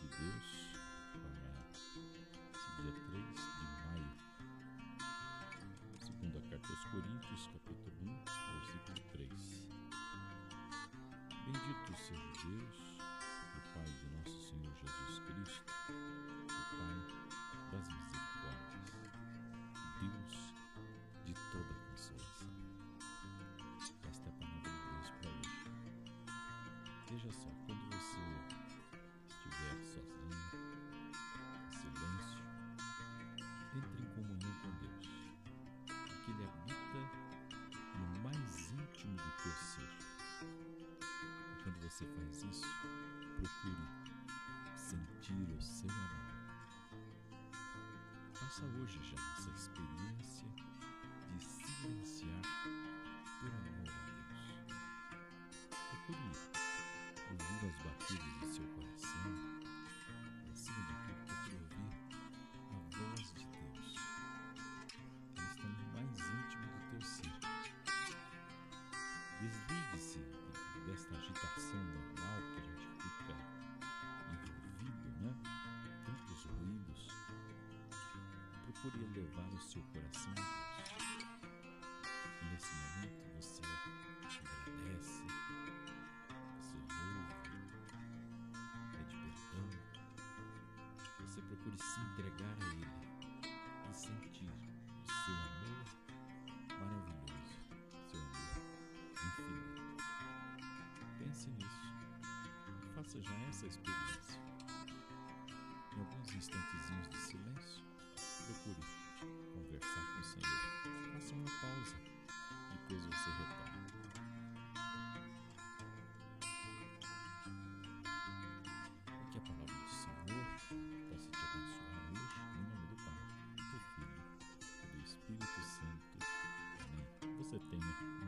de Deus para esse dia 3 de maio. Segundo carta aos Coríntios, capítulo 1, versículo 3. Bendito seja Deus, o Pai de nosso Senhor Jesus Cristo, você faz isso, procure sentir o seu amor. Faça hoje já essa experiência Procure elevar o seu coração a Deus. Nesse momento você agradece, você ouve, pede perdão. Você procure se entregar a Ele e sentir o seu amor maravilhoso, seu amor infinito. Pense nisso faça já essa experiência. 設定ね。